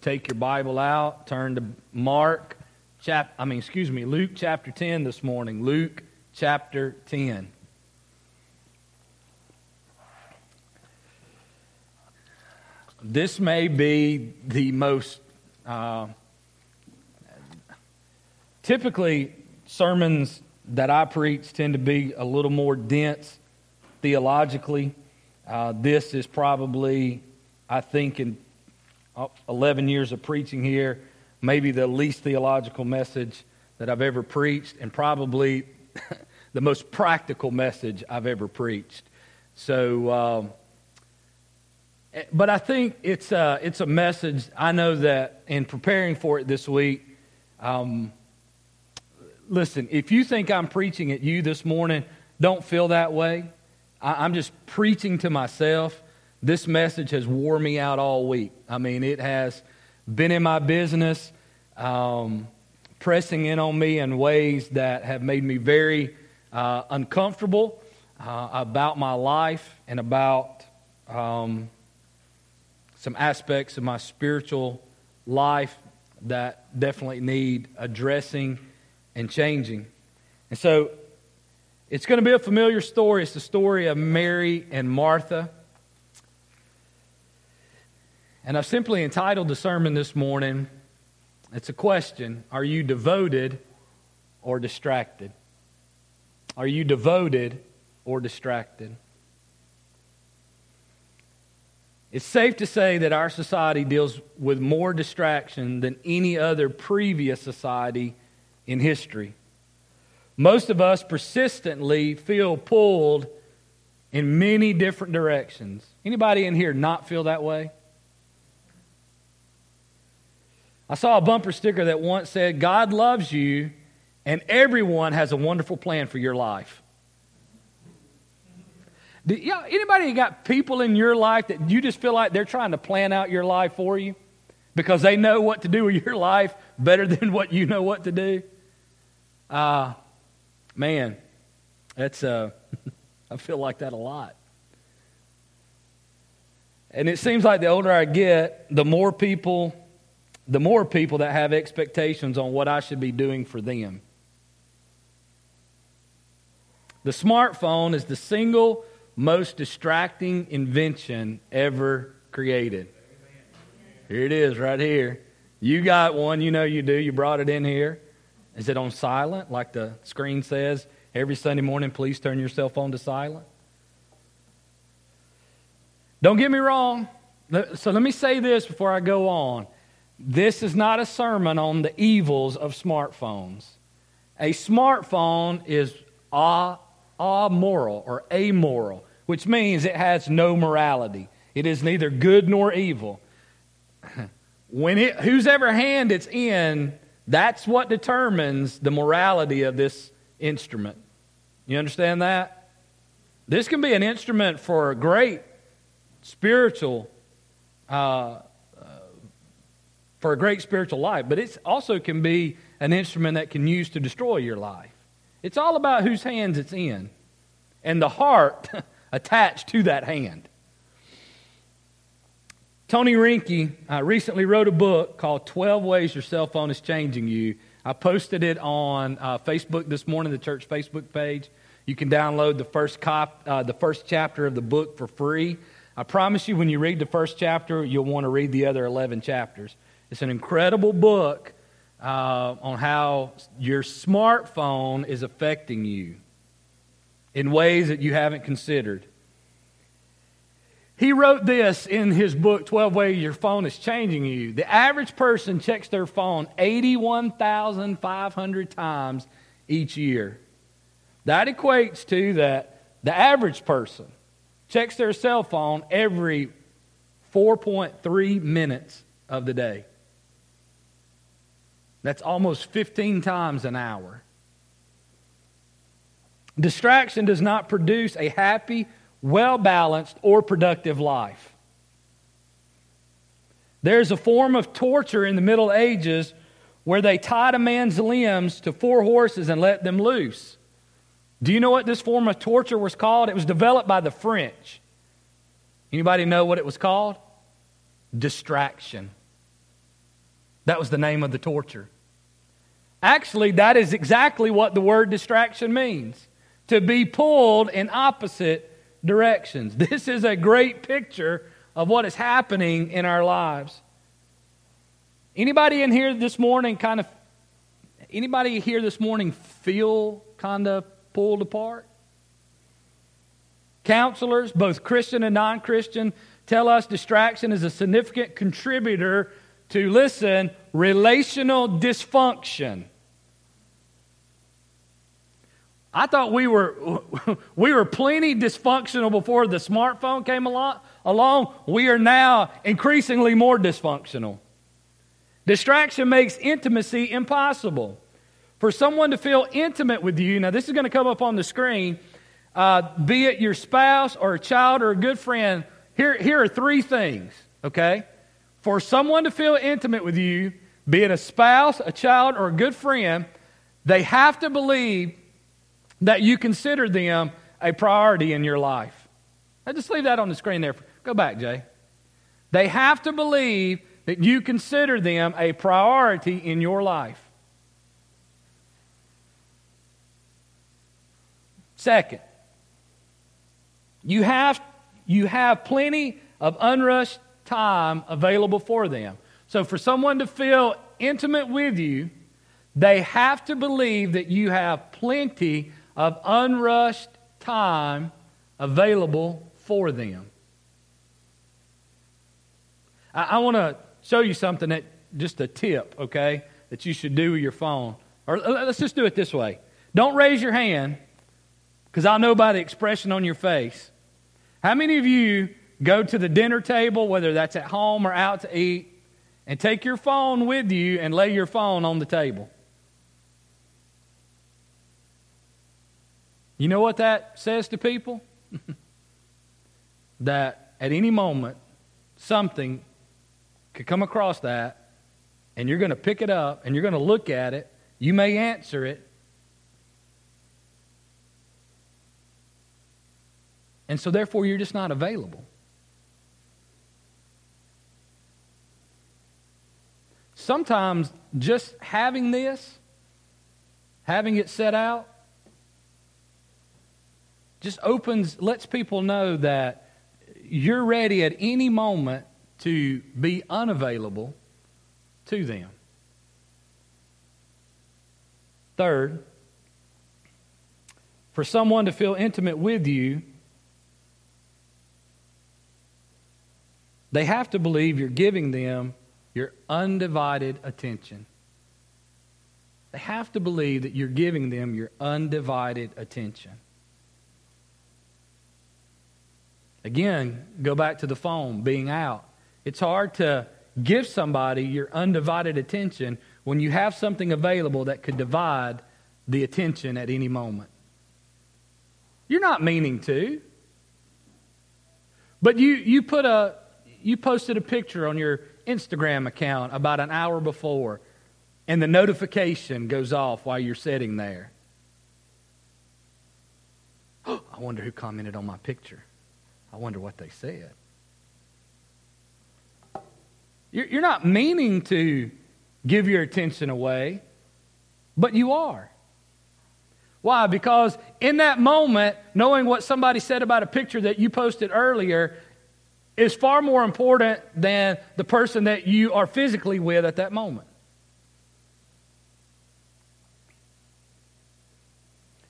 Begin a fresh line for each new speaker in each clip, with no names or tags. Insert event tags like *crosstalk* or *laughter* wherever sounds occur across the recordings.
take your Bible out, turn to Mark chap I mean, excuse me, Luke chapter 10 this morning. Luke chapter 10. This may be the most uh, typically sermons that I preach tend to be a little more dense theologically. Uh, this is probably, I think, in 11 years of preaching here, maybe the least theological message that I've ever preached, and probably *laughs* the most practical message I've ever preached. So, um, eh, but I think it's a, it's a message. I know that in preparing for it this week, um, listen, if you think I'm preaching at you this morning, don't feel that way. I, I'm just preaching to myself. This message has wore me out all week. I mean, it has been in my business, um, pressing in on me in ways that have made me very uh, uncomfortable uh, about my life and about um, some aspects of my spiritual life that definitely need addressing and changing. And so it's going to be a familiar story. It's the story of Mary and Martha. And I've simply entitled the sermon this morning, it's a question Are you devoted or distracted? Are you devoted or distracted? It's safe to say that our society deals with more distraction than any other previous society in history. Most of us persistently feel pulled in many different directions. Anybody in here not feel that way? I saw a bumper sticker that once said, God loves you and everyone has a wonderful plan for your life. You know, anybody got people in your life that you just feel like they're trying to plan out your life for you because they know what to do with your life better *laughs* than what you know what to do? Uh, man, that's, uh, *laughs* I feel like that a lot. And it seems like the older I get, the more people, the more people that have expectations on what I should be doing for them. The smartphone is the single most distracting invention ever created. Here it is, right here. You got one, you know you do. You brought it in here. Is it on silent, like the screen says? Every Sunday morning, please turn your cell phone to silent. Don't get me wrong. So let me say this before I go on. This is not a sermon on the evils of smartphones. A smartphone is amoral or amoral, which means it has no morality. It is neither good nor evil. *clears throat* When it, whose ever hand it's in, that's what determines the morality of this instrument. You understand that? This can be an instrument for a great spiritual, uh, for a great spiritual life, but it also can be an instrument that can use to destroy your life. It's all about whose hands it's in and the heart *laughs* attached to that hand. Tony Reinke uh, recently wrote a book called 12 Ways Your Cell Phone is Changing You. I posted it on uh, Facebook this morning, the church Facebook page. You can download the first, cop, uh, the first chapter of the book for free. I promise you, when you read the first chapter, you'll want to read the other 11 chapters. It's an incredible book uh, on how your smartphone is affecting you in ways that you haven't considered. He wrote this in his book, 12 Ways Your Phone is Changing You. The average person checks their phone 81,500 times each year. That equates to that the average person checks their cell phone every 4.3 minutes of the day. That's almost 15 times an hour. Distraction does not produce a happy, well balanced, or productive life. There's a form of torture in the Middle Ages where they tied a man's limbs to four horses and let them loose. Do you know what this form of torture was called? It was developed by the French. Anybody know what it was called? Distraction. That was the name of the torture. Actually, that is exactly what the word distraction means to be pulled in opposite directions. *laughs* This is a great picture of what is happening in our lives. Anybody in here this morning kind of anybody here this morning feel kind of pulled apart? Counselors, both Christian and non-Christian, tell us distraction is a significant contributor to listen, relational dysfunction. I thought we were, *laughs* we were plenty dysfunctional before the smartphone came along, along. We are now increasingly more dysfunctional. Distraction makes intimacy impossible. For someone to feel intimate with you, now this is going to come up on the screen, uh, be it your spouse or a child or a good friend, here, here are three things, okay? For someone to feel intimate with you, be it a spouse, a child, or a good friend, they have to believe that you consider them a priority in your life. Now just leave that on the screen there. Go back, Jay. They have to believe that you consider them a priority in your life. Second, you have, you have plenty of unrushed time available for them. So, for someone to feel intimate with you, they have to believe that you have plenty of unrushed time available for them. I, I want to show you something that just a tip, okay, that you should do with your phone. Or let's just do it this way. Don't raise your hand because I'll know by the expression on your face. How many of you go to the dinner table, whether that's at home or out to eat, and take your phone with you and lay your phone on the table? You know what that says to people? *laughs* that at any moment, something could come across that, and you're going to pick it up and you're going to look at it. You may answer it. And so, therefore, you're just not available. Sometimes just having this, having it set out, just opens, lets people know that you're ready at any moment to be unavailable to them. Third, for someone to feel intimate with you, they have to believe you're giving them your undivided attention. They have to believe that you're giving them your undivided attention. Again, go back to the phone, being out. It's hard to give somebody your undivided attention when you have something available that could divide the attention at any moment. You're not meaning to. But you, you put a you posted a picture on your Instagram account about an hour before, and the notification goes off while you're sitting there. *gasps* I wonder who commented on my picture. I wonder what they said. You're not meaning to give your attention away, but you are. Why? Because in that moment, knowing what somebody said about a picture that you posted earlier is far more important than the person that you are physically with at that moment.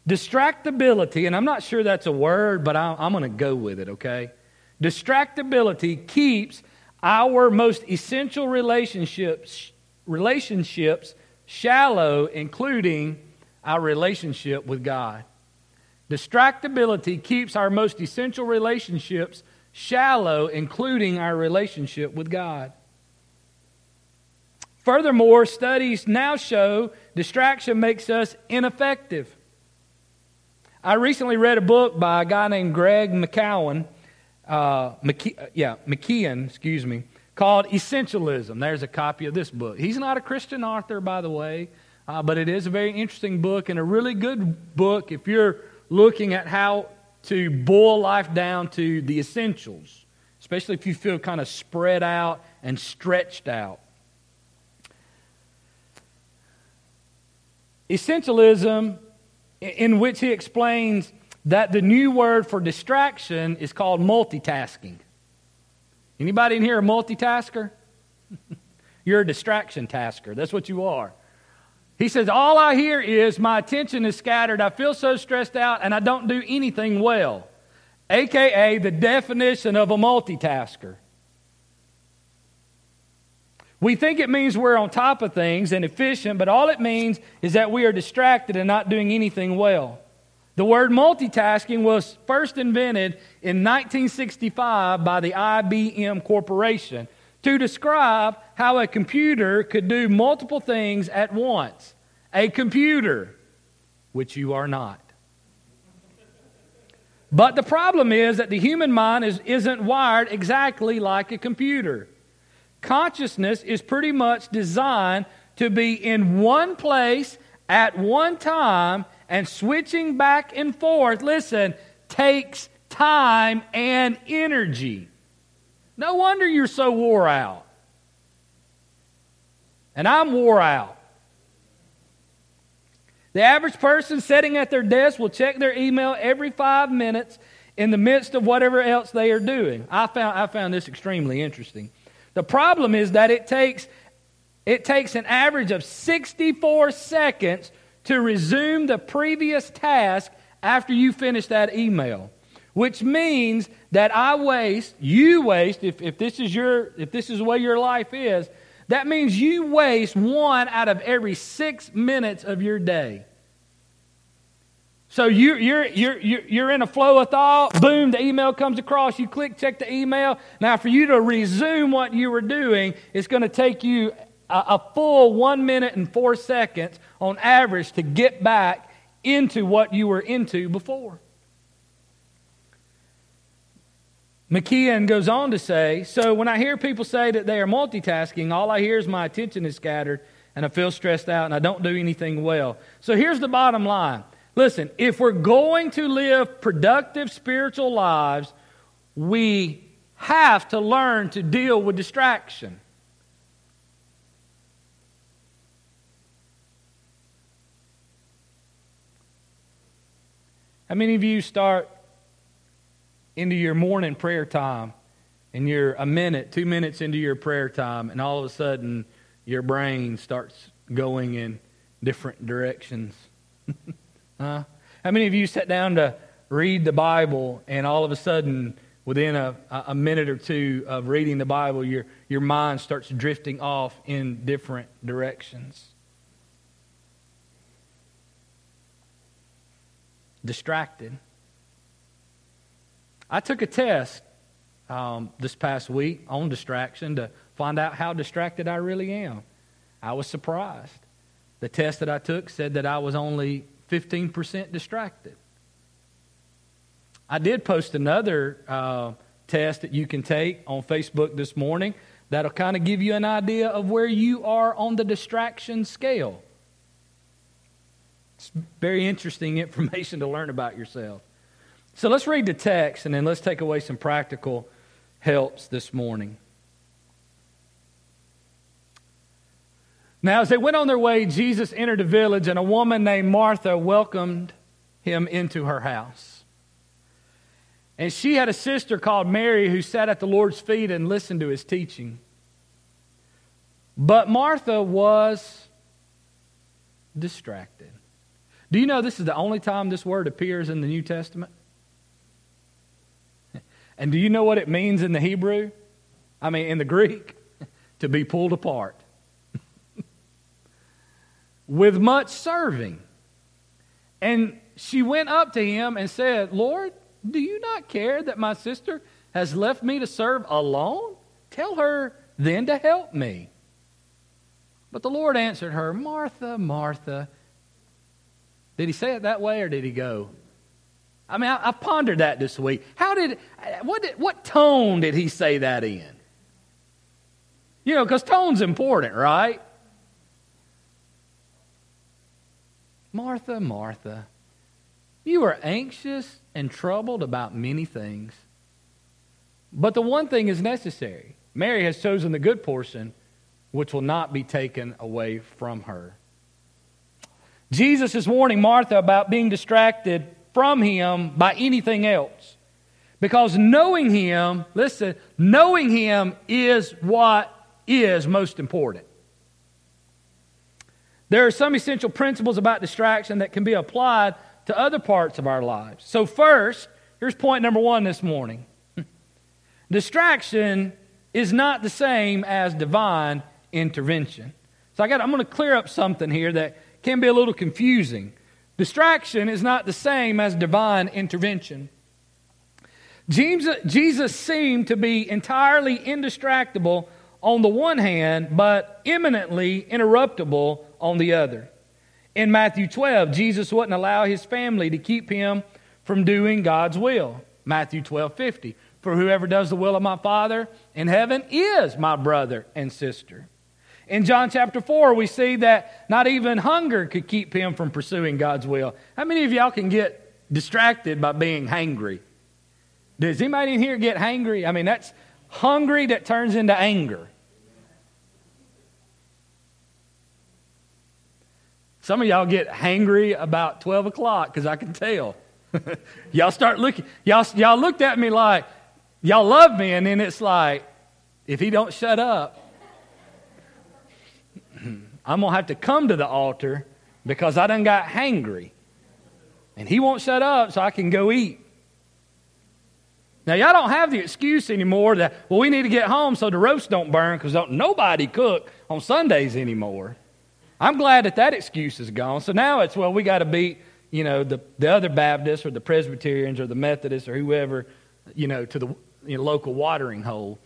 Distractibility, and I'm not sure that's a word, but I'm, I'm going to go with it, okay? Distractibility keeps our most essential relationships, relationships shallow, including our relationship with God. Distractibility keeps our most essential relationships shallow, including our relationship with God. Furthermore, studies now show distraction makes us ineffective. I recently read a book by a guy named Greg McKeown, uh, McKe- uh, yeah, McKeon, excuse me, called Essentialism. There's a copy of this book. He's not a Christian author, by the way, uh, but it is a very interesting book and a really good book if you're looking at how to boil life down to the essentials, especially if you feel kind of spread out and stretched out. Essentialism, in which he explains that the new word for distraction is called multitasking. Anybody in here a multitasker? *laughs* You're a distraction tasker. That's what you are. He says, All I hear is my attention is scattered. I feel so stressed out and I don't do anything well. AKA the definition of a multitasker. We think it means we're on top of things and efficient, but all it means is that we are distracted and not doing anything well. The word multitasking was first invented in 1965 by the IBM Corporation to describe how a computer could do multiple things at once. A computer, which you are not. But the problem is that the human mind is, isn't wired exactly like a computer. Consciousness is pretty much designed to be in one place at one time and switching back and forth, listen, takes time and energy. No wonder you're so wore out. And I'm wore out. The average person sitting at their desk will check their email every five minutes in the midst of whatever else they are doing. I found, I found this extremely interesting. The problem is that it takes, it takes an average of 64 seconds to resume the previous task after you finish that email. Which means that I waste, you waste, if, if this is your if this is the way your life is, that means you waste one out of every six minutes of your day. So you, you're, you're, you're in a flow of thought, boom, the email comes across, you click, check the email. Now, for you to resume what you were doing, it's going to take you a, a full one minute and four seconds on average to get back into what you were into before. McKeon goes on to say So when I hear people say that they are multitasking, all I hear is my attention is scattered and I feel stressed out and I don't do anything well. So here's the bottom line Listen, if we're going to live productive spiritual lives, we have to learn to deal with distraction. How many of you start into your morning prayer time and you're a minute, two minutes into your prayer time, and all of a sudden your brain starts going in different directions? *laughs* Huh? How many of you sat down to read the Bible and all of a sudden, within a, a minute or two of reading the Bible, your, your mind starts drifting off in different directions? Distracted. I took a test um, this past week on distraction to find out how distracted I really am. I was surprised. The test that I took said that I was only 15% distracted. I did post another uh, test that you can take on Facebook this morning that'll kind of give you an idea of where you are on the distraction scale. It's very interesting *laughs* information to learn about yourself. So let's read the text and then let's take away some practical helps this morning. Now, as they went on their way, Jesus entered a village, and a woman named Martha welcomed him into her house. And she had a sister called Mary who sat at the Lord's feet and listened to his teaching. But Martha was distracted. Do you know this is the only time this word appears in the New Testament? And do you know what it means in the Hebrew? I mean, in the Greek? to be pulled apart *laughs* with much serving. And she went up to him and said, Lord, do you not care that my sister has left me to serve alone? Tell her then to help me. But the Lord answered her, Martha, Martha. Did he say it that way or did he go? I mean, I, I pondered that this week. How did, what, did, what tone did he say that in? You know, because tone's important, right? Martha, Martha, you are anxious and troubled about many things. But the one thing is necessary. Mary has chosen the good portion, which will not be taken away from her. Jesus is warning Martha about being distracted from him by anything else. Because knowing him, listen, knowing him is what is most important. There are some essential principles about distraction that can be applied to other parts of our lives. So, first, here's point number one this morning *laughs* distraction is not the same as divine intervention. So, I got, I'm going to clear up something here that can be a little confusing. Distraction is not the same as divine intervention. Jesus, Jesus seemed to be entirely indistractable on the one hand, but eminently interruptible on the other. In Matthew 12, Jesus wouldn't allow his family to keep him from doing God's will. Matthew 12, 50. For whoever does the will of my Father in heaven is my brother and sister. In John chapter 4, we see that not even hunger could keep him from pursuing God's will. How many of y'all can get distracted by being hangry? Does anybody in here get hangry? I mean, that's hungry that turns into anger. Some of y'all get hangry about 12 o'clock because I can tell. *laughs* y'all start looking, y'all, y'all looked at me like, y'all love me, and then it's like, if he don't shut up, I'm going to have to come to the altar because I done got hangry. And he won't shut up so I can go eat. Now, y'all don't have the excuse anymore that, well, we need to get home so the roast don't burn because don't nobody cook on Sundays anymore. I'm glad that that excuse is gone. So now it's, well, we got to beat, you know, the, the other Baptists or the Presbyterians or the Methodists or whoever, you know, to the you know, local watering hole.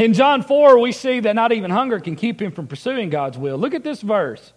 In John 4, we see that not even hunger can keep him from pursuing God's will. Look at this verse.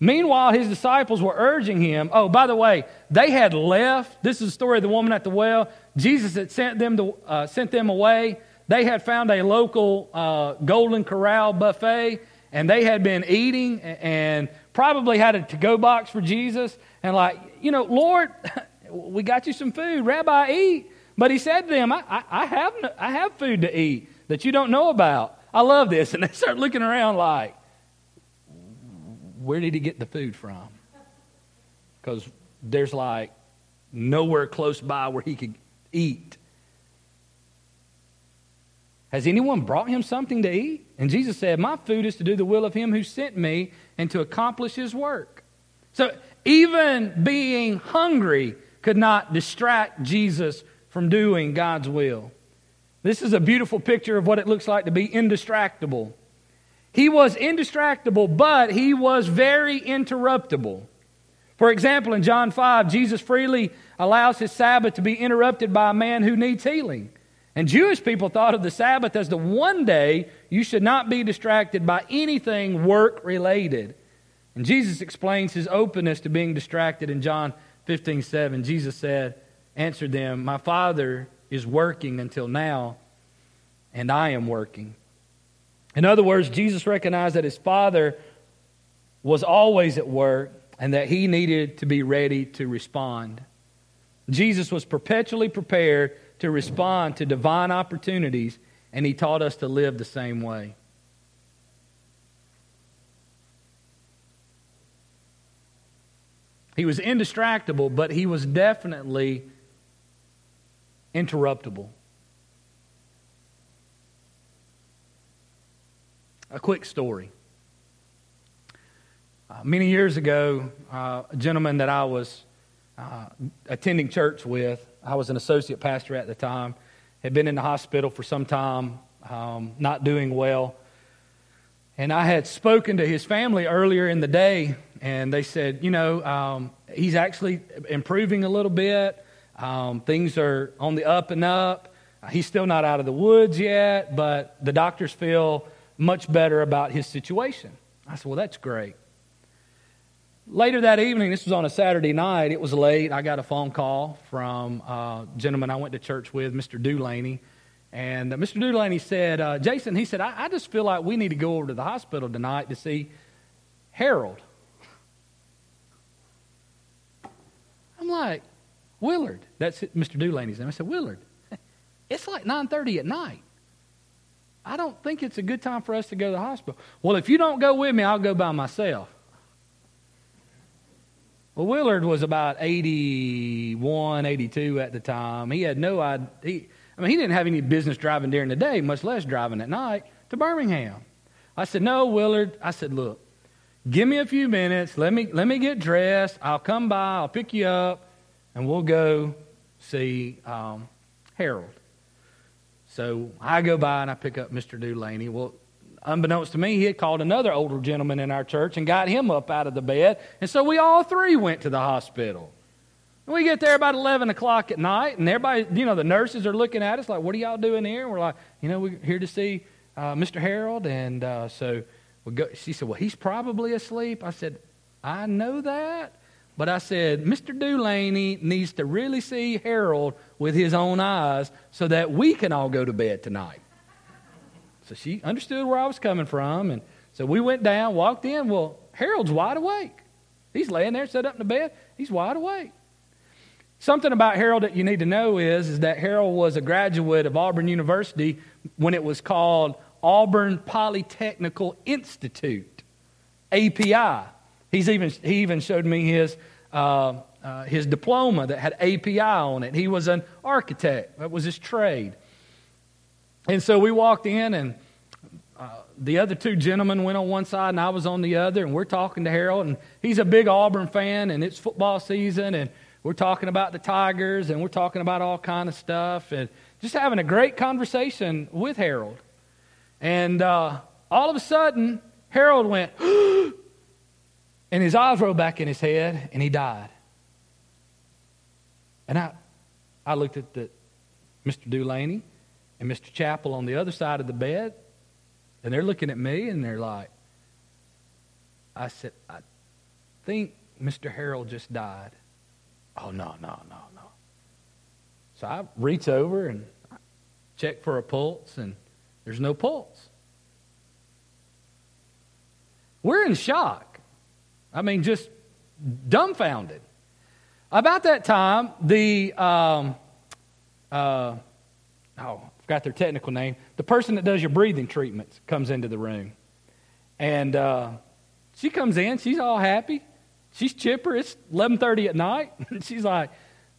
Meanwhile, his disciples were urging him. Oh, by the way, they had left. This is the story of the woman at the well. Jesus had sent them, to, uh, sent them away. They had found a local uh, Golden Corral buffet, and they had been eating and probably had a to go box for Jesus. And, like, you know, Lord, *laughs* we got you some food. Rabbi, eat. But he said to them, I, I, I have, I have food to eat that you don't know about. I love this. And they start looking around like, where did he get the food from? Because there's like nowhere close by where he could eat. Has anyone brought him something to eat? And Jesus said, My food is to do the will of him who sent me and to accomplish his work. So even being hungry could not distract Jesus from doing God's will. This is a beautiful picture of what it looks like to be indistractable. He was indistractable, but he was very interruptible. For example, in John 5, Jesus freely allows his Sabbath to be interrupted by a man who needs healing. And Jewish people thought of the Sabbath as the one day you should not be distracted by anything work related. And Jesus explains his openness to being distracted in John 15 7. Jesus said, answered them, My Father is working until now, and I am working. In other words, Jesus recognized that his Father was always at work and that he needed to be ready to respond. Jesus was perpetually prepared to respond to divine opportunities, and he taught us to live the same way. He was indistractable, but he was definitely interruptible. A quick story. Uh, many years ago, uh, a gentleman that I was uh, attending church with, I was an associate pastor at the time, had been in the hospital for some time, um, not doing well. And I had spoken to his family earlier in the day, and they said, you know, um, he's actually improving a little bit. Um, things are on the up and up. He's still not out of the woods yet, but the doctors feel much better about his situation. I said, Well, that's great. Later that evening, this was on a Saturday night, it was late. I got a phone call from a gentleman I went to church with, Mr. Dulaney. And uh, Mr. Dulaney said, uh, Jason, he said, I, I just feel like we need to go over to the hospital tonight to see Harold. I'm like, Willard. That's Mr. Dulaney's name. I said, Willard, *laughs* it's like 9.30 at night. I don't think it's a good time for us to go to the hospital. Well, if you don't go with me, I'll go by myself. Well, Willard was about 81, 82 at the time. He had no idea. He, I mean, he didn't have any business driving during the day, much less driving at night to Birmingham. I said, No, Willard. I said, Look, give me a few minutes. Let me, let me get dressed. I'll come by. I'll pick you up, and we'll go see um, Harold. So I go by and I pick up Mr. Dulaney. Well, unbeknownst to me, he had called another older gentleman in our church and got him up out of the bed. And so we all three went to the hospital. And we get there about 11 o'clock at night, and everybody, you know, the nurses are looking at us like, what are y'all doing here? And we're like, you know, we're here to see uh, Mr. Harold. And uh, so we go, she said, well, he's probably asleep. I said, I know that. But I said, Mr. Dulaney needs to really see Harold with his own eyes so that we can all go to bed tonight. So she understood where I was coming from. And so we went down, walked in. Well, Harold's wide awake. He's laying there, set up in the bed. He's wide awake. Something about Harold that you need to know is, is that Harold was a graduate of Auburn University when it was called Auburn Polytechnical Institute, API. He's even, he even showed me his, uh, uh, his diploma that had API on it. He was an architect, that was his trade. And so we walked in, and uh, the other two gentlemen went on one side, and I was on the other, and we're talking to Harold, and he's a big Auburn fan, and it's football season, and we're talking about the Tigers, and we're talking about all kind of stuff, and just having a great conversation with Harold. And uh, all of a sudden, Harold went, *gasps* And his eyes rolled back in his head, and he died. And I, I looked at the, Mr. Dulaney and Mr. Chappell on the other side of the bed, and they're looking at me, and they're like, I said, I think Mr. Harold just died. Oh, no, no, no, no. So I reach over and check for a pulse, and there's no pulse. We're in shock. I mean, just dumbfounded. About that time, the, um, uh, oh, I forgot their technical name, the person that does your breathing treatments comes into the room. And uh, she comes in, she's all happy. She's chipper. It's 11.30 at night. *laughs* And she's like,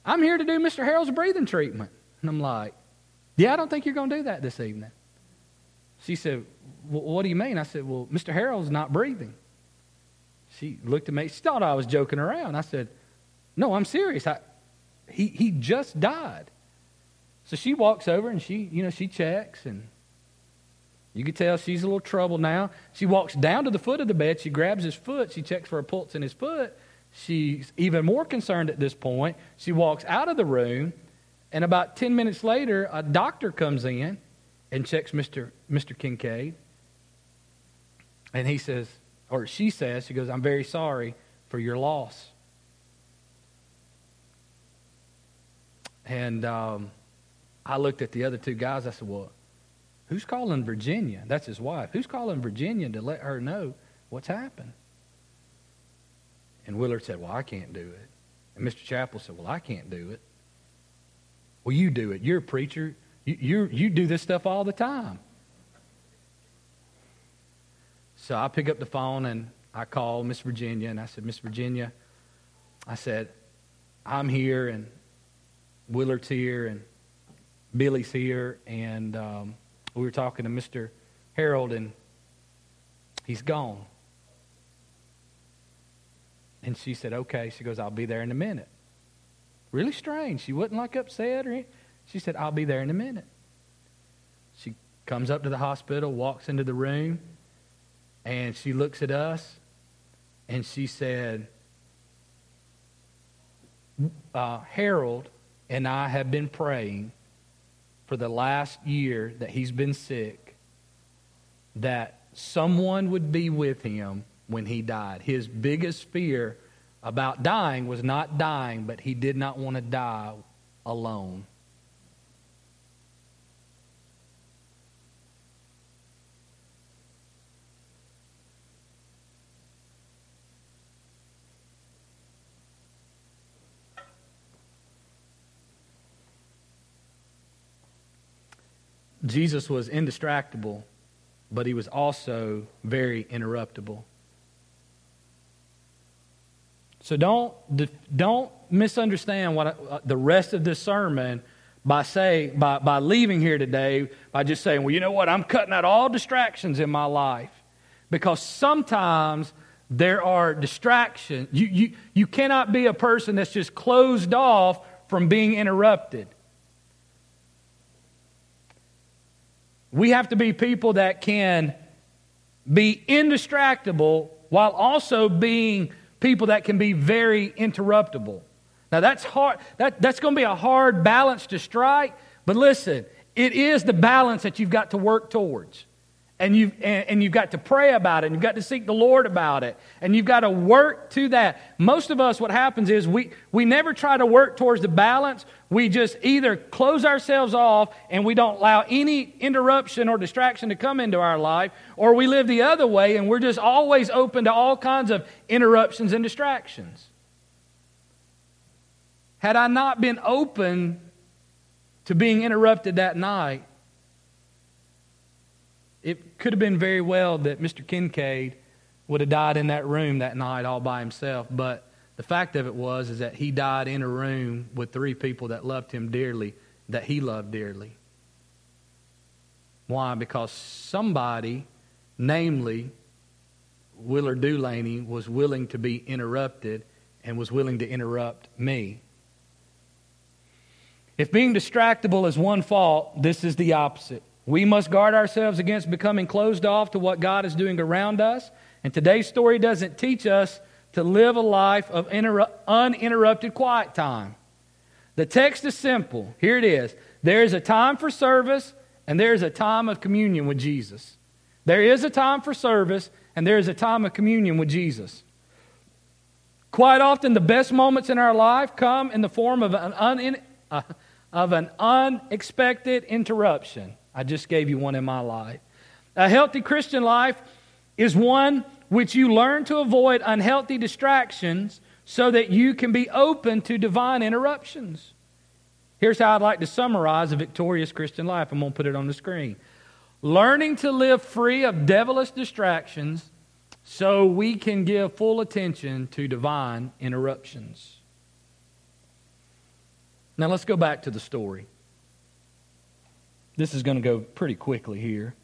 I'm here to do Mr. Harold's breathing treatment. And I'm like, yeah, I don't think you're going to do that this evening. She said, well, what do you mean? I said, well, Mr. Harold's not breathing. She looked at me. She thought I was joking around. I said, No, I'm serious. I, he, he just died. So she walks over and she, you know, she checks and you can tell she's a little troubled now. She walks down to the foot of the bed. She grabs his foot. She checks for a pulse in his foot. She's even more concerned at this point. She walks out of the room, and about 10 minutes later, a doctor comes in and checks Mr. Mr. Kincaid. And he says, or she says, she goes, I'm very sorry for your loss. And um, I looked at the other two guys. I said, Well, who's calling Virginia? That's his wife. Who's calling Virginia to let her know what's happened? And Willard said, Well, I can't do it. And Mr. Chappell said, Well, I can't do it. Well, you do it. You're a preacher. You, you, you do this stuff all the time. So I pick up the phone and I call Miss Virginia and I said, Miss Virginia, I said, I'm here and Willard's here and Billy's here and um, we were talking to Mr. Harold and he's gone. And she said, okay. She goes, I'll be there in a minute. Really strange. She wasn't like upset or anything. She said, I'll be there in a minute. She comes up to the hospital, walks into the room. And she looks at us and she said, uh, Harold and I have been praying for the last year that he's been sick that someone would be with him when he died. His biggest fear about dying was not dying, but he did not want to die alone. Jesus was indistractable, but he was also very interruptible. So don't, don't misunderstand what I, uh, the rest of this sermon by say by, by leaving here today by just saying, well, you know what, I'm cutting out all distractions in my life. Because sometimes there are distractions. You, you, you cannot be a person that's just closed off from being interrupted. We have to be people that can be indistractable while also being people that can be very interruptible. Now that's hard. That, that's going to be a hard balance to strike. But listen, it is the balance that you've got to work towards and you've, and, and, you've got to pray about it, and you've got to seek the Lord about it, and you've got to work to that. Most of us, what happens is we, we never try to work towards the balance. We just either close ourselves off and we don't allow any interruption or distraction to come into our life, or we live the other way and we're just always open to all kinds of interruptions and distractions. Had I not been open to being interrupted that night, it could have been very well that Mr. Kincaid would have died in that room that night all by himself. But the fact of it was is that he died in a room with three people that loved him dearly, that he loved dearly. Why? Because somebody, namely Willard Dulaney, was willing to be interrupted and was willing to interrupt me. If being distractible is one fault, this is the opposite. We must guard ourselves against becoming closed off to what God is doing around us. And today's story doesn't teach us to live a life of inter- uninterrupted quiet time. The text is simple. Here it is there is a time for service, and there is a time of communion with Jesus. There is a time for service, and there is a time of communion with Jesus. Quite often, the best moments in our life come in the form of an, un- uh, of an unexpected interruption. I just gave you one in my life. A healthy Christian life is one which you learn to avoid unhealthy distractions so that you can be open to divine interruptions. Here's how I'd like to summarize a victorious Christian life. I'm going to put it on the screen. Learning to live free of devilish distractions so we can give full attention to divine interruptions. Now let's go back to the story. This is going to go pretty quickly here.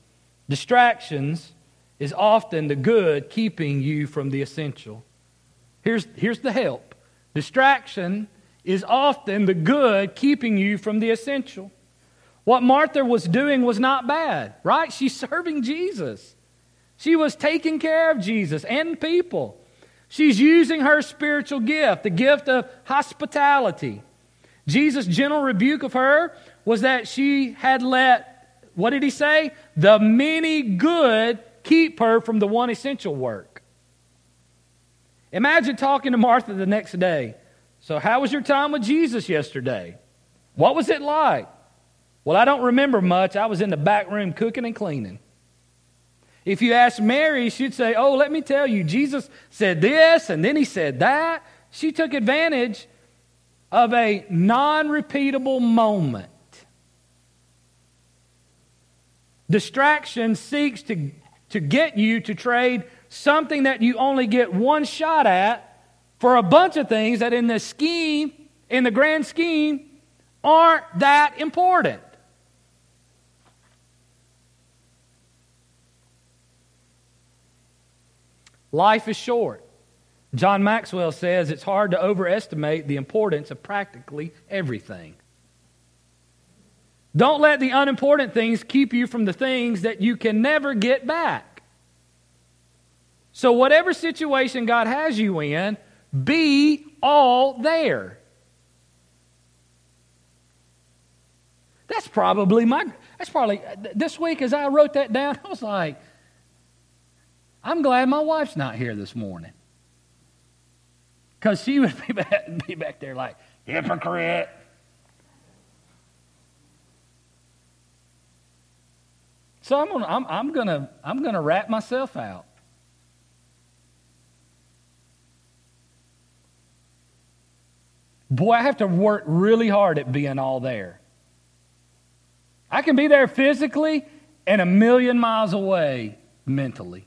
Distractions is often the good keeping you from the essential. Here's, here's the help distraction is often the good keeping you from the essential. What Martha was doing was not bad, right? She's serving Jesus. She was taking care of Jesus and people. She's using her spiritual gift, the gift of hospitality. Jesus' gentle rebuke of her was that she had let, what did he say? The many good keep her from the one essential work. Imagine talking to Martha the next day. So, how was your time with Jesus yesterday? What was it like? Well, I don't remember much. I was in the back room cooking and cleaning. If you ask Mary, she'd say, Oh, let me tell you, Jesus said this and then he said that. She took advantage of a non repeatable moment. Distraction seeks to, to get you to trade something that you only get one shot at for a bunch of things that in the scheme, in the grand scheme, aren't that important. Life is short. John Maxwell says it's hard to overestimate the importance of practically everything. Don't let the unimportant things keep you from the things that you can never get back. So, whatever situation God has you in, be all there. That's probably my, that's probably, this week as I wrote that down, *laughs* I was like, I'm glad my wife's not here this morning. Because she would be *laughs* back, be back there like, hypocrite. So I'm gonna, I'm, I'm gonna, I'm gonna wrap myself out. Boy, I have to work really hard at being all there. I can be there physically and a million miles away mentally.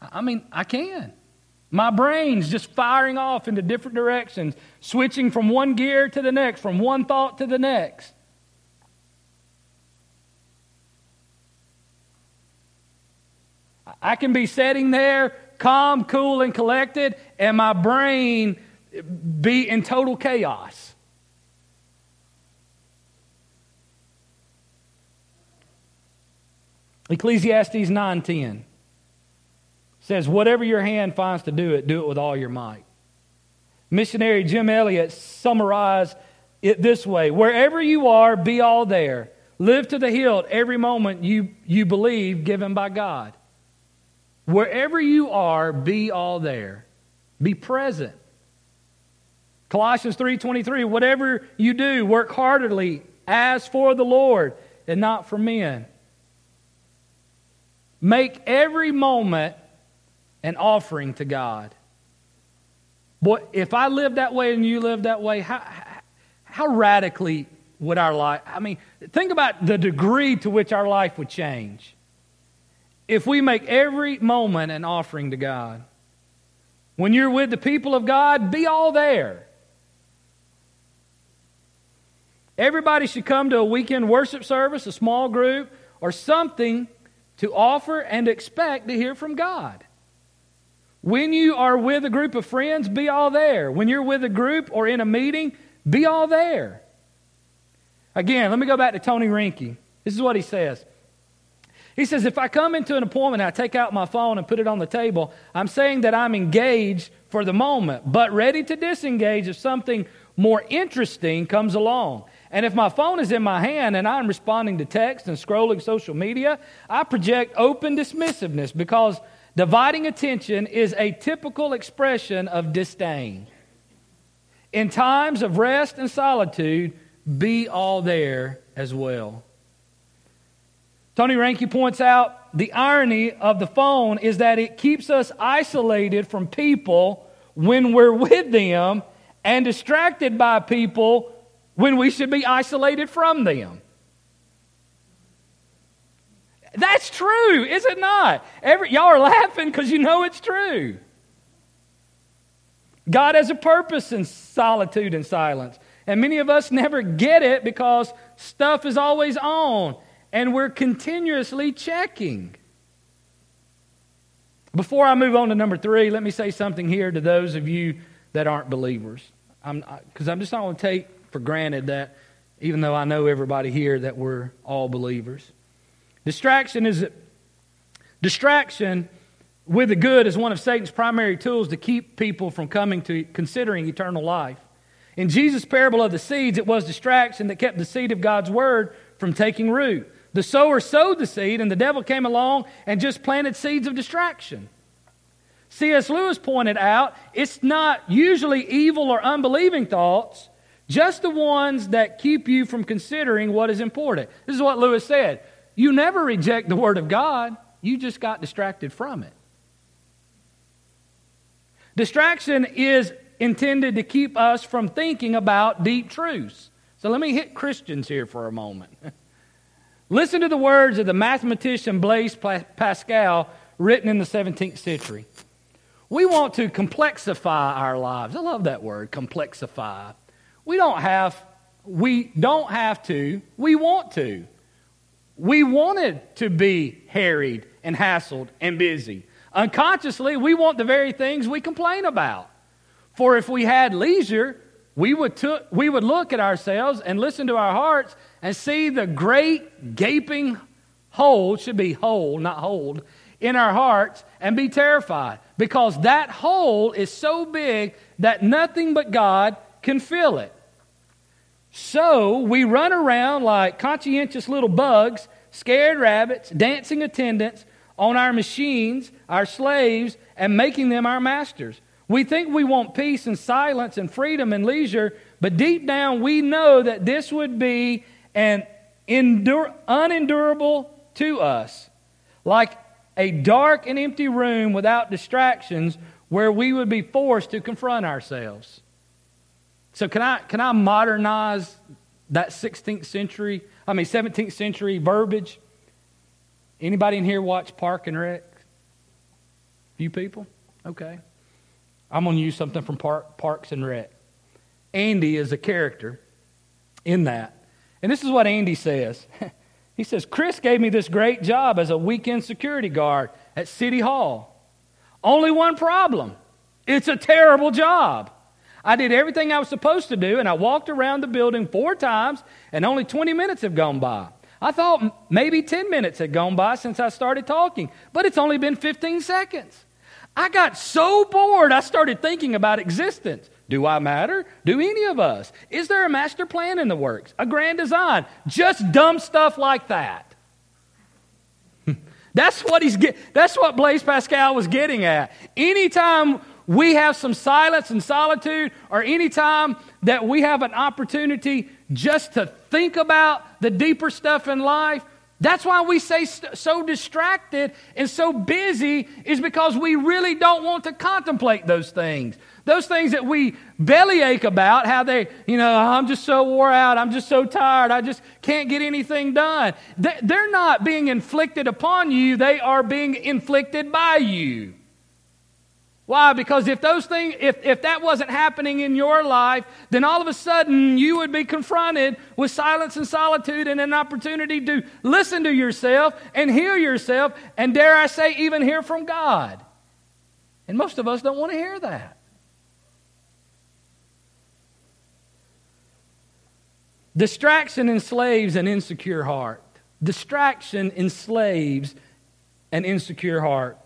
I mean, I can. My brain's just firing off into different directions, switching from one gear to the next, from one thought to the next. I can be sitting there, calm, cool, and collected, and my brain be in total chaos. Ecclesiastes 9:10 says, Whatever your hand finds to do it, do it with all your might. Missionary Jim Elliot summarized it this way Wherever you are, be all there. Live to the hilt every moment you, you believe given by God. Wherever you are, be all there. Be present. Colossians 3:23 Whatever you do, work heartily as for the Lord and not for men. Make every moment an offering to God. Boy, if I lived that way and you lived that way, how, how radically would our life? I mean, think about the degree to which our life would change if we make every moment an offering to God. When you're with the people of God, be all there. Everybody should come to a weekend worship service, a small group, or something to offer and expect to hear from God. When you are with a group of friends, be all there. When you're with a group or in a meeting, be all there. Again, let me go back to Tony Reinke. This is what he says. He says, if I come into an appointment, I take out my phone and put it on the table, I'm saying that I'm engaged for the moment, but ready to disengage if something more interesting comes along. And if my phone is in my hand and I'm responding to text and scrolling social media, I project open dismissiveness because Dividing attention is a typical expression of disdain. In times of rest and solitude, be all there as well. Tony Reinke points out the irony of the phone is that it keeps us isolated from people when we're with them and distracted by people when we should be isolated from them. That's true, is it not? Every, y'all are laughing because you know it's true. God has a purpose in solitude and silence. And many of us never get it because stuff is always on and we're continuously checking. Before I move on to number three, let me say something here to those of you that aren't believers. Because I'm, I'm just not going to take for granted that, even though I know everybody here, that we're all believers. Distraction is distraction with the good is one of Satan's primary tools to keep people from coming to considering eternal life. In Jesus' parable of the seeds, it was distraction that kept the seed of God's word from taking root. The sower sowed the seed, and the devil came along and just planted seeds of distraction. C.S. Lewis pointed out it's not usually evil or unbelieving thoughts, just the ones that keep you from considering what is important. This is what Lewis said you never reject the Word of God, you just got distracted from it. Distraction is intended to keep us from thinking about deep truths. So let me hit Christians here for a moment. *laughs* Listen to the words of the mathematician Blaise Pascal, written in the 17th century. We want to complexify our lives. I love that word, complexify. We don't have, we don't have to, we want to. We wanted to be harried and hassled and busy. Unconsciously, we want the very things we complain about. For if we had leisure, we would, we would look at ourselves and listen to our hearts and see the great gaping hole, should be hole, not hold, in our hearts and be terrified because that hole is so big that nothing but God can fill it. So we run around like conscientious little bugs, scared rabbits, dancing attendants on our machines, our slaves, and making them our masters. We think we want peace and silence and freedom and leisure, but deep down we know that this would be an endure, unendurable to us, like a dark and empty room without distractions where we would be forced to confront ourselves. So can I can I modernize that 16th century, I mean 17th century verbiage? Anybody in here watch Park and Rec? Few people? Okay. I'm going to use something from Park, Parks and Rec. Andy is a character in that. And this is what Andy says. *laughs* he says, Chris gave me this great job as a weekend security guard at City Hall. Only one problem it's a terrible job. I did everything I was supposed to do, and I walked around the building four times, and only 20 minutes have gone by. I thought maybe 10 minutes had gone by since I started talking, but it's only been 15 seconds. I got so bored, I started thinking about existence. Do I matter? Do any of us? Is there a master plan in the works? A grand design? Just dumb stuff like that. *laughs* that's what he's get, that's what Blaise Pascal was getting at. Anytime we have some silence and solitude, or anytime that we have an opportunity just to think about the deeper stuff in life, that's why we say so distracted and so busy, is because we really don't want to contemplate those things. Those things that we bellyache about, how they, you know, oh, I'm just so wore out, I'm just so tired, I just can't get anything done. They're not being inflicted upon you, they are being inflicted by you. Why? Because if those things, if, if that wasn't happening in your life, then all of a sudden you would be confronted with silence and solitude and an opportunity to listen to yourself and hear yourself, and dare I say, even hear from God. And most of us don't want to hear that. Distraction enslaves an insecure heart. Distraction enslaves an insecure heart.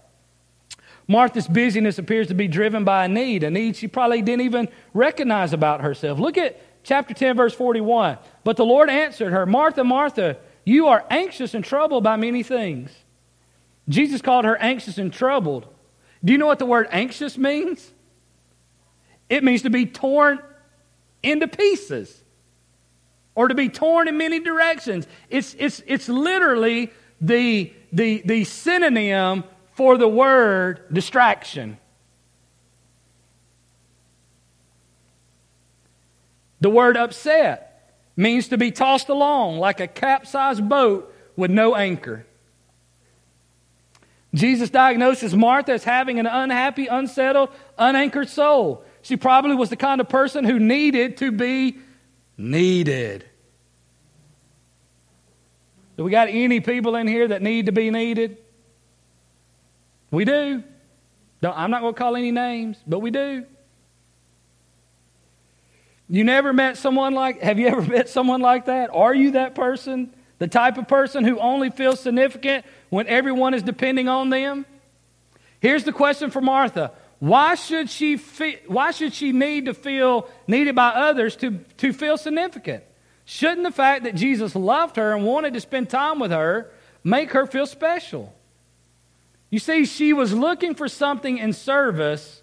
Martha's busyness appears to be driven by a need, a need she probably didn't even recognize about herself. Look at chapter 10, verse 41. But the Lord answered her, Martha, Martha, you are anxious and troubled by many things. Jesus called her anxious and troubled. Do you know what the word anxious means? It means to be torn into pieces or to be torn in many directions. It's, it's, it's literally the, the, the synonym for the word distraction. The word upset means to be tossed along like a capsized boat with no anchor. Jesus diagnoses Martha as having an unhappy, unsettled, unanchored soul. She probably was the kind of person who needed to be needed. Do we got any people in here that need to be needed? We do. Don't, I'm not going to call any names, but we do. You never met someone like, have you ever *laughs* met someone like that? Are you that person? The type of person who only feels significant when everyone is depending on them? Here's the question for Martha. Why should she, fe- why should she need to feel needed by others to, to feel significant? Shouldn't the fact that Jesus loved her and wanted to spend time with her make her feel special? You see, she was looking for something in service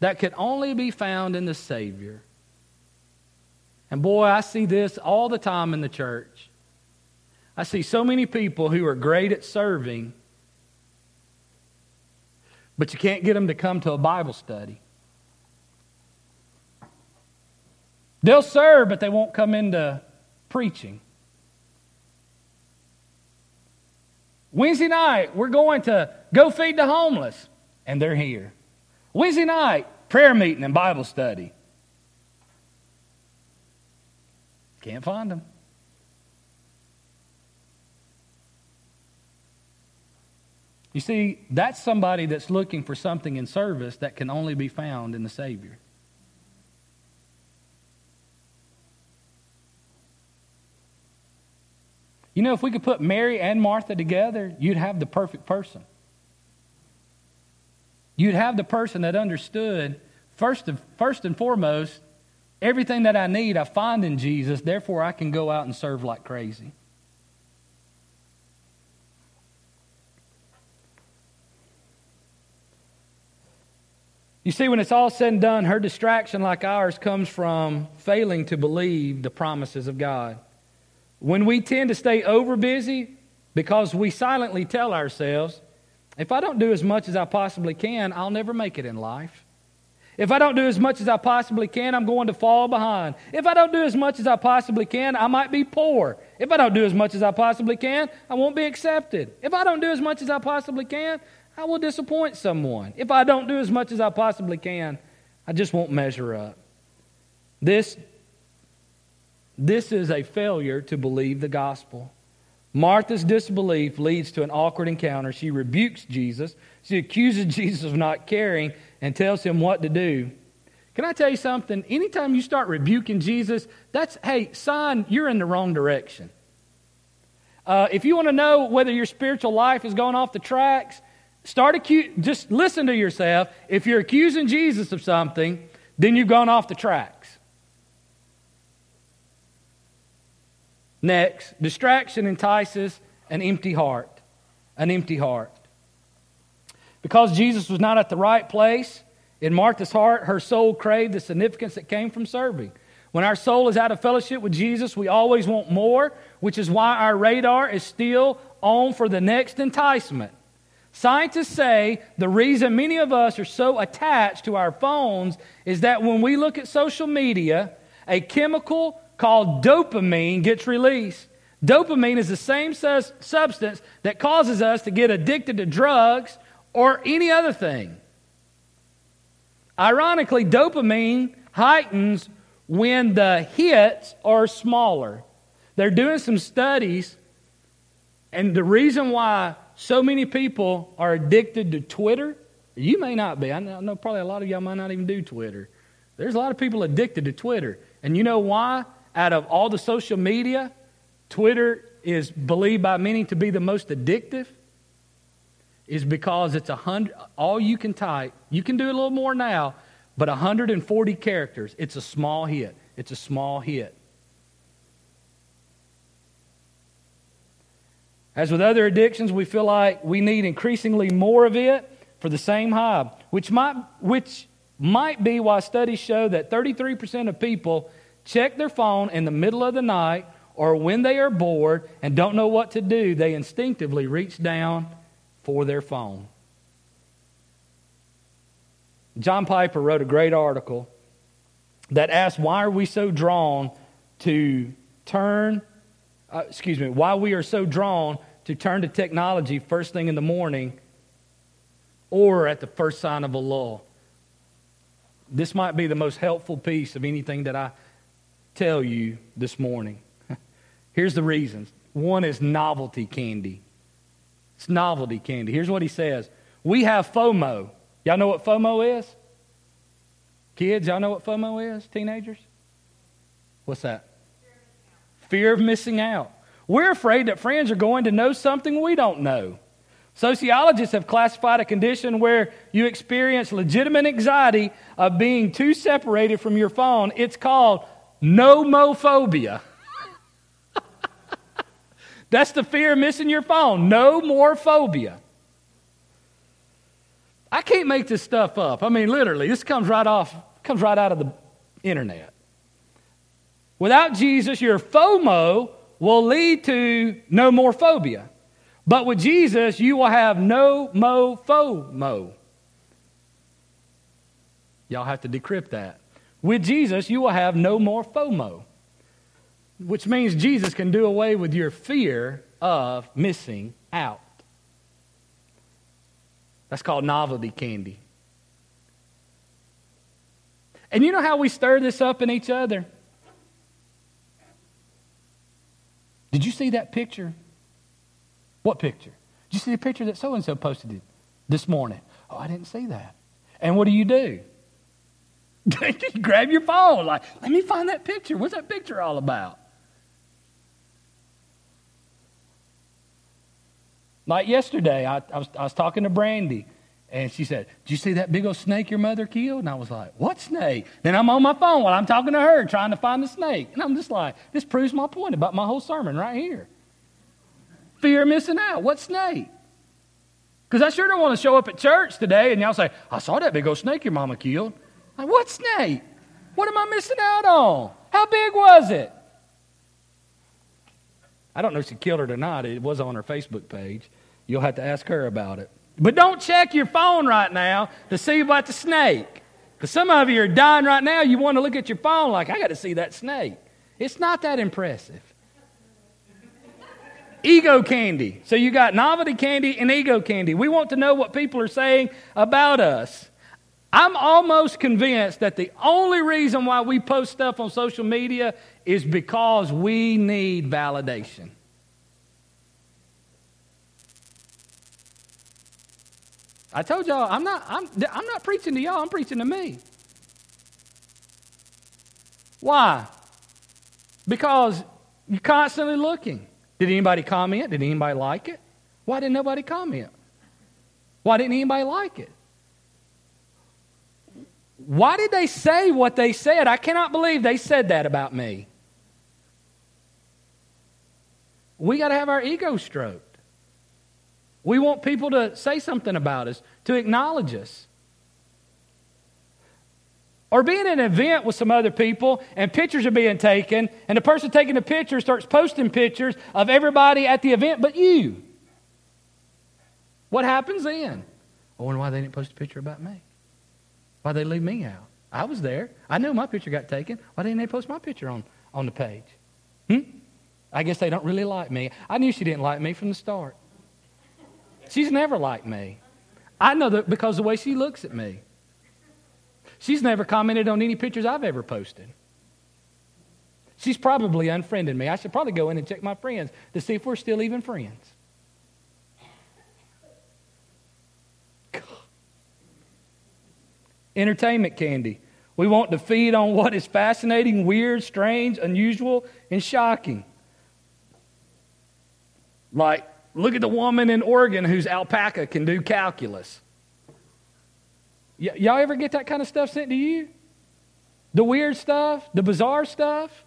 that could only be found in the Savior. And boy, I see this all the time in the church. I see so many people who are great at serving, but you can't get them to come to a Bible study. They'll serve, but they won't come into preaching. Wednesday night, we're going to go feed the homeless, and they're here. Wednesday night, prayer meeting and Bible study. Can't find them. You see, that's somebody that's looking for something in service that can only be found in the Savior. You know, if we could put Mary and Martha together, you'd have the perfect person. You'd have the person that understood, first and, first and foremost, everything that I need I find in Jesus, therefore I can go out and serve like crazy. You see, when it's all said and done, her distraction, like ours, comes from failing to believe the promises of God. When we tend to stay over busy because we silently tell ourselves, if I don't do as much as I possibly can, I'll never make it in life. If I don't do as much as I possibly can, I'm going to fall behind. If I don't do as much as I possibly can, I might be poor. If I don't do as much as I possibly can, I won't be accepted. If I don't do as much as I possibly can, I will disappoint someone. If I don't do as much as I possibly can, I just won't measure up. This, this is a failure to believe the gospel. Martha's disbelief leads to an awkward encounter. She rebukes Jesus. She accuses *laughs* Jesus of not caring and tells him what to do. Can I tell you something? Anytime you start rebuking Jesus, that's, hey, sign you're in the wrong direction. Uh, if you want to know whether your spiritual life is going off the tracks, start acu- just listen to yourself. If you're accusing Jesus of something, then you've gone off the tracks. Next, distraction entices an empty heart. An empty heart. Because Jesus was not at the right place in Martha's heart, her soul craved the significance that came from serving. When our soul is out of fellowship with Jesus, we always want more, which is why our radar is still on for the next enticement. Scientists say the reason many of us are so attached to our phones is that when we look at social media, a chemical called dopamine gets released. Dopamine is the same substance that causes us to get addicted to drugs or any other thing. Ironically, dopamine heightens when the hits are smaller. They're doing some studies, and the reason why so many people are addicted to Twitter, you may not be. I know probably a lot of y'all might not even do Twitter. There's a lot of people addicted to Twitter. And you know why? Out of all the social media, Twitter is believed by many to be the most addictive is because it's a hundred all you can type you can do a little more now but 140 characters, it's a small hit. It's a small hit. As with other addictions, we feel like we need increasingly more of it for the same high, which might, which might be why studies show that 33% of people check their phone in the middle of the night or when they are bored and don't know what to do, they instinctively reach down for their phone. John Piper wrote a great article that asked why are we so drawn to turn, uh, excuse me, why we are so drawn to turn to technology first thing in the morning or at the first sign of a lull. This might be the most helpful piece of anything that I tell you this morning. *laughs* Here's the reasons. One is novelty candy. It's novelty candy. Here's what he says We have FOMO. Y'all know what FOMO is? Kids, y'all know what FOMO is? Teenagers? What's that? Fear of missing out. We're afraid that friends are going to know something we don't know. Sociologists have classified a condition where you experience legitimate anxiety of being too separated from your phone. It's called nomophobia. *laughs* That's the fear of missing your phone. No more phobia. I can't make this stuff up. I mean, literally, this comes right off, comes right out of the internet. Without Jesus, your FOMO will lead to no more phobia. But with Jesus, you will have no mo FOMO. Y'all have to decrypt that. With Jesus, you will have no more FOMO, which means Jesus can do away with your fear of missing out. That's called novelty candy. And you know how we stir this up in each other? Did you see that picture? What picture? Did you see the picture that so and so posted this morning? Oh, I didn't see that. And what do you do? *laughs* you grab your phone, like, let me find that picture. What's that picture all about? Like yesterday, I, I, was, I was talking to Brandy, and she said, Did you see that big old snake your mother killed? And I was like, What snake? Then I'm on my phone while I'm talking to her, trying to find the snake. And I'm just like, This proves my point about my whole sermon right here. Fear of missing out. What snake? Because I sure don't want to show up at church today and y'all say, I saw that big old snake your mama killed. Like, what snake? What am I missing out on? How big was it? I don't know if she killed it or not. It was on her Facebook page. You'll have to ask her about it. But don't check your phone right now to see about the snake. Because some of you are dying right now. You want to look at your phone like, I got to see that snake. It's not that impressive. ego candy. So you got novelty candy and ego candy. We want to know what people are saying about us. I'm almost convinced that the only reason why we post stuff on social media is because we need validation. I told y'all, I'm not, I'm, I'm not preaching to y'all, I'm preaching to me. Why? Because you're constantly looking. Did anybody comment? Did anybody like it? Why didn't nobody comment? Why didn't anybody like it? Why did they say what they said? I cannot believe they said that about me. We got to have our ego stroked. We want people to say something about us, to acknowledge us. Or being at an event with some other people and pictures are being taken, and the person taking the picture starts posting pictures of everybody at the event but you. What happens then? I wonder why they didn't post a picture about me. Why they leave me out? I was there. I know my picture got taken. Why didn't they post my picture on, on the page? Hmm? I guess they don't really like me. I knew she didn't like me from the start. She's never liked me. I know that because the way she looks at me. She's never commented on any pictures I've ever posted. She's probably unfriended me. I should probably go in and check my friends to see if we're still even friends. God. Entertainment candy. We want to feed on what is fascinating, weird, strange, unusual, and shocking. Like, look at the woman in Oregon whose alpaca can do calculus. Y- y'all ever get that kind of stuff sent to you? The weird stuff, the bizarre stuff?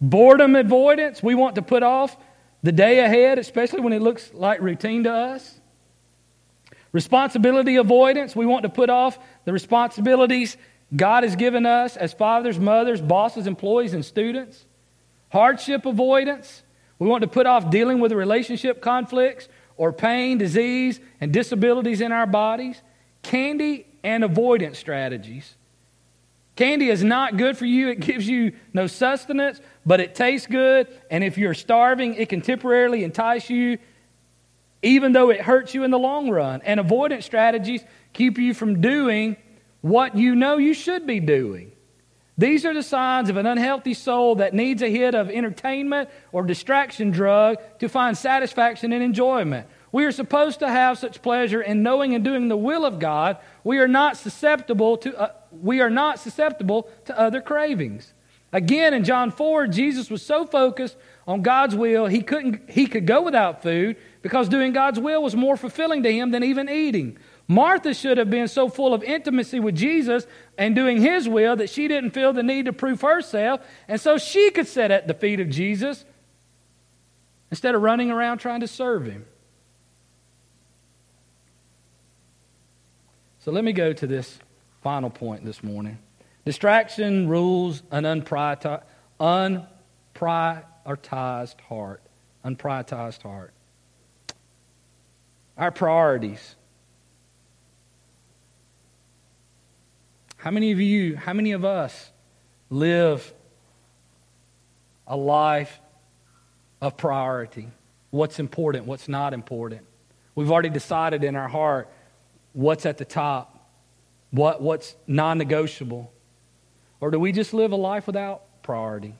Boredom avoidance. We want to put off the day ahead, especially when it looks like routine to us. Responsibility avoidance. We want to put off the responsibilities God has given us as fathers, mothers, bosses, employees, and students. Hardship avoidance. We want to put off dealing with relationship conflicts or pain, disease, and disabilities in our bodies. Candy and avoidance strategies. Candy is not good for you. It gives you no sustenance, but it tastes good. And if you're starving, it can temporarily entice you, even though it hurts you in the long run. And avoidance strategies keep you from doing what you know you should be doing. These are the signs of an unhealthy soul that needs a hit of entertainment or distraction drug to find satisfaction and enjoyment. We are supposed to have such pleasure in knowing and doing the will of God. We are not susceptible to, uh, we are not susceptible to other cravings. Again, in John 4, Jesus was so focused on God's will, he, couldn't, he could go without food because doing God's will was more fulfilling to him than even eating. Martha should have been so full of intimacy with Jesus and doing his will that she didn't feel the need to prove herself, and so she could sit at the feet of Jesus instead of running around trying to serve him. So let me go to this final point this morning. Distraction rules an unprioritized, heart. Unprioritized heart. Our priorities. How many of you, how many of us live a life of priority? What's important, what's not important? We've already decided in our heart what's at the top, what, what's non negotiable. Or do we just live a life without priority?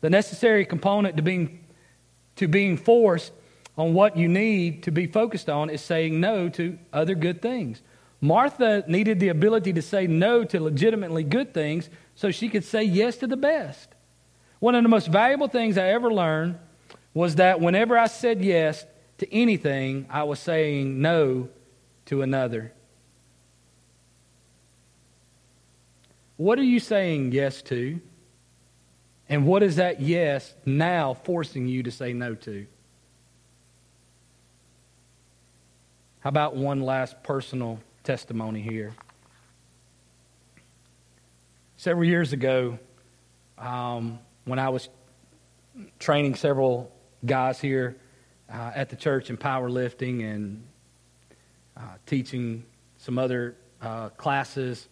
The necessary component to being, to being forced on what you need to be focused on is saying no to other good things. Martha needed the ability to say no to legitimately good things so she could say yes to the best. One of the most valuable things I ever learned was that whenever I said yes to anything, I was saying no to another. What are you saying yes to? And what is that yes now forcing you to say no to? How about one last personal testimony here. Several years ago, um, when I was training several guys here uh, at the church in powerlifting and uh, teaching some other uh, classes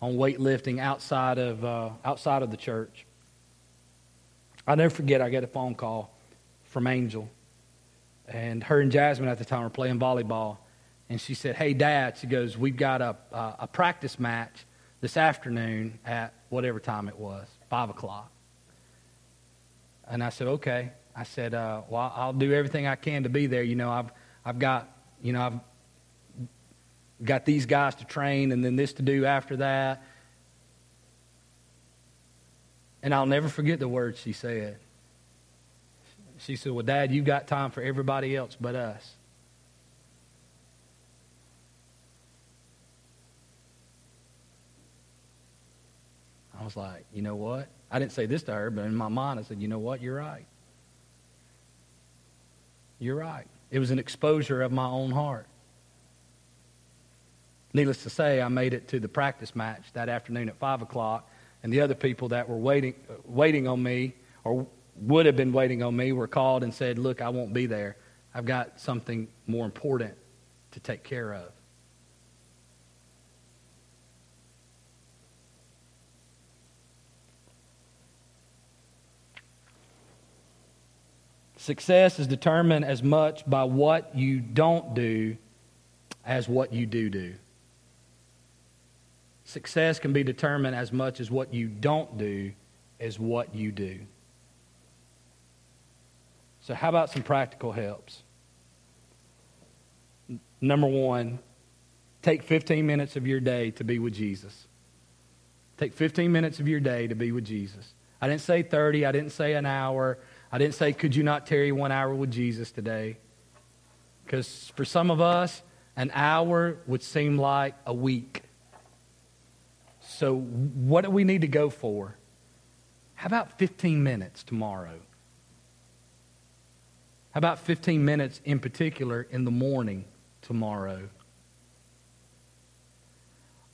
on weightlifting outside of uh, outside of the church. I'll never forget. I got a phone call from Angel, and her and Jasmine at the time were playing volleyball, And she said, Hey, Dad, she goes, We've got a, a, a practice match this afternoon at whatever time it was, 5 o'clock. And I said, Okay. I said, uh, Well, I'll do everything I can to be there. You know, I've, I've got, you know, I've got these guys to train and then this to do after that. And I'll never forget the words she said. She said, Well, Dad, you've got time for everybody else but us. I was like, You know what? I didn't say this to her, but in my mind, I said, You know what? You're right. You're right. It was an exposure of my own heart. Needless to say, I made it to the practice match that afternoon at 5 o'clock, and the other people that were waiting, waiting on me or would have been waiting on me were called and said, Look, I won't be there. I've got something more important to take care of. Success is determined as much by what you don't do as what you do do. Success can be determined as much as what you don't do as what you do. So, how about some practical helps? Number one, take 15 minutes of your day to be with Jesus. Take 15 minutes of your day to be with Jesus. I didn't say 30, I didn't say an hour, I didn't say, could you not tarry one hour with Jesus today? Because for some of us, an hour would seem like a week. So, what do we need to go for? How about 15 minutes tomorrow? How about 15 minutes in particular in the morning tomorrow?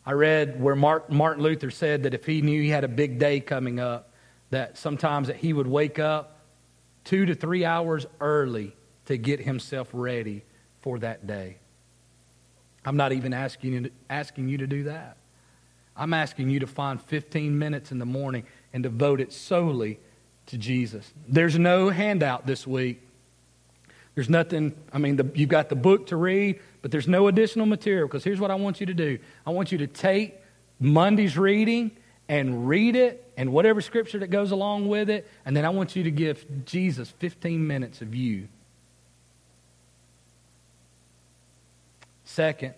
I read where Martin Luther said that if he knew he had a big day coming up, that sometimes that he would wake up two to three hours early to get himself ready for that day. I'm not even asking you to, asking you to do that. I'm asking you to find 15 minutes in the morning and devote it solely to Jesus. There's no handout this week. There's nothing, I mean, the, you've got the book to read, but there's no additional material because here's what I want you to do I want you to take Monday's reading and read it and whatever scripture that goes along with it, and then I want you to give Jesus 15 minutes of you. Second,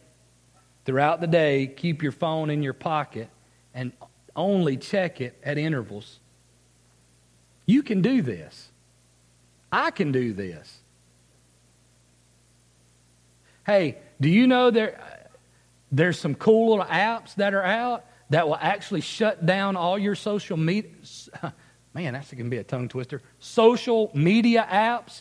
throughout the day, keep your phone in your pocket and only check it at intervals. You can do this. I can do this. Hey, do you know there, there's some cool little apps that are out that will actually shut down all your social media? *laughs* Man, that's going to be a tongue twister. Social media apps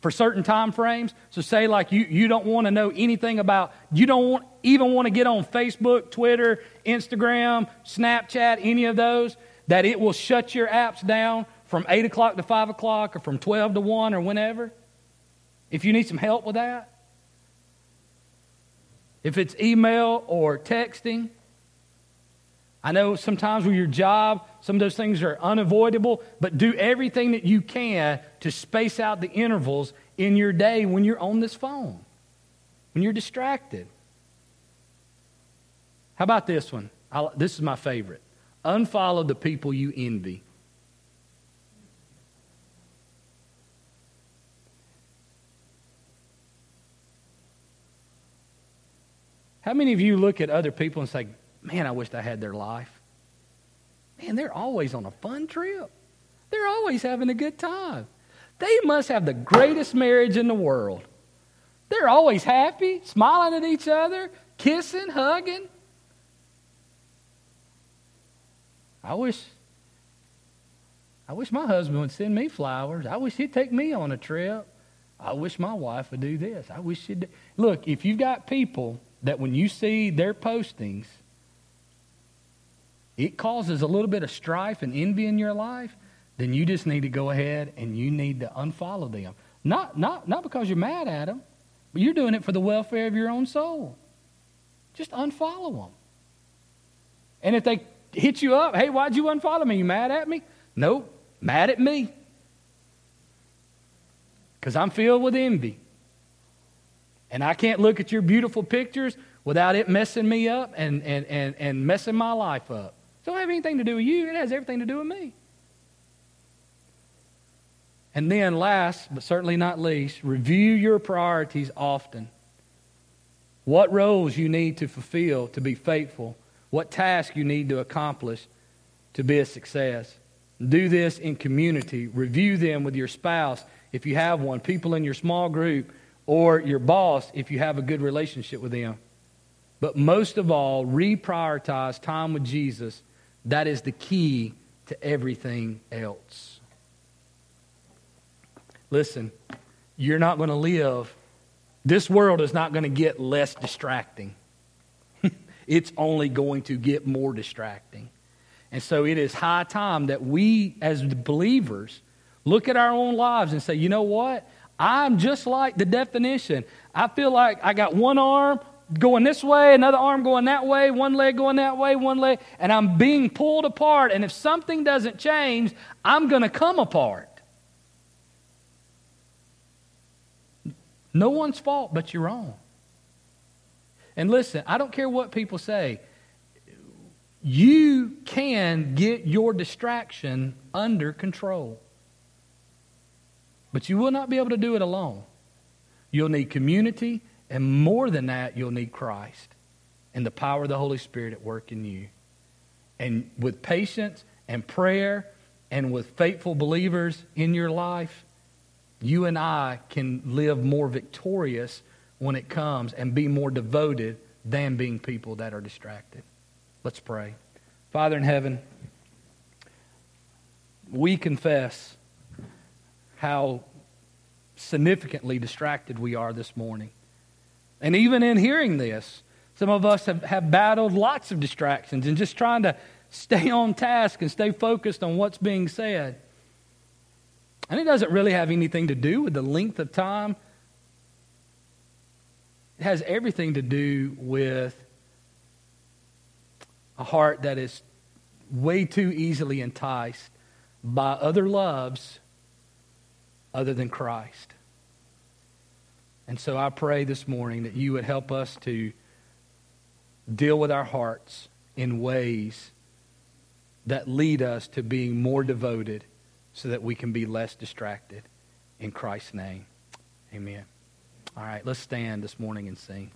for certain time frames. So say like you, you don't want to know anything about, you don't want, even want to get on Facebook, Twitter, Instagram, Snapchat, any of those, that it will shut your apps down from 8 o'clock to 5 o'clock or from 12 to 1 or whenever. If you need some help with that, if it's email or texting, I know sometimes with your job, some of those things are unavoidable, but do everything that you can to space out the intervals in your day when you're on this phone, when you're distracted. How about this one? I'll, this is my favorite. Unfollow the people you envy. How many of you look at other people and say, man, I wished I had their life? Man, they're always on a fun trip. They're always having a good time. They must have the greatest marriage in the world. They're always happy, smiling at each other, kissing, hugging. I wish I wish my husband would send me flowers. I wish he'd take me on a trip. I wish my wife would do this. I wish she'd. Do. Look, if you've got people that when you see their postings, it causes a little bit of strife and envy in your life, then you just need to go ahead and you need to unfollow them. Not, not, not because you're mad at them, but you're doing it for the welfare of your own soul. Just unfollow them. And if they hit you up, hey, why'd you unfollow me? You mad at me? Nope, mad at me. Because I'm filled with envy. And I can't look at your beautiful pictures without it messing me up and, and, and, and messing my life up. Don't have anything to do with you, it has everything to do with me. And then, last but certainly not least, review your priorities often. What roles you need to fulfill to be faithful, what tasks you need to accomplish to be a success. Do this in community. Review them with your spouse if you have one, people in your small group, or your boss if you have a good relationship with them. But most of all, reprioritize time with Jesus. That is the key to everything else. Listen, you're not going to live, this world is not going to get less distracting. *laughs* it's only going to get more distracting. And so it is high time that we, as believers, look at our own lives and say, you know what? I'm just like the definition. I feel like I got one arm going this way, another arm going that way, one leg going that way, one leg, and I'm being pulled apart. And if something doesn't change, I'm going to come apart. No one's fault but your own. And listen, I don't care what people say. You can get your distraction under control. But you will not be able to do it alone. You'll need community, and more than that, you'll need Christ and the power of the Holy Spirit at work in you. And with patience and prayer and with faithful believers in your life, you and I can live more victorious when it comes and be more devoted than being people that are distracted. Let's pray. Father in heaven, we confess how significantly distracted we are this morning. And even in hearing this, some of us have, have battled lots of distractions and just trying to stay *laughs* on task and stay focused on what's being said. And it doesn't really have anything to do with the length of time. It has everything to do with a heart that is way too easily enticed by other loves other than Christ. And so I pray this morning that you would help us to deal with our hearts in ways that lead us to being more devoted so that we can be less distracted. In Christ's name, amen. All right, let's stand this morning and sing.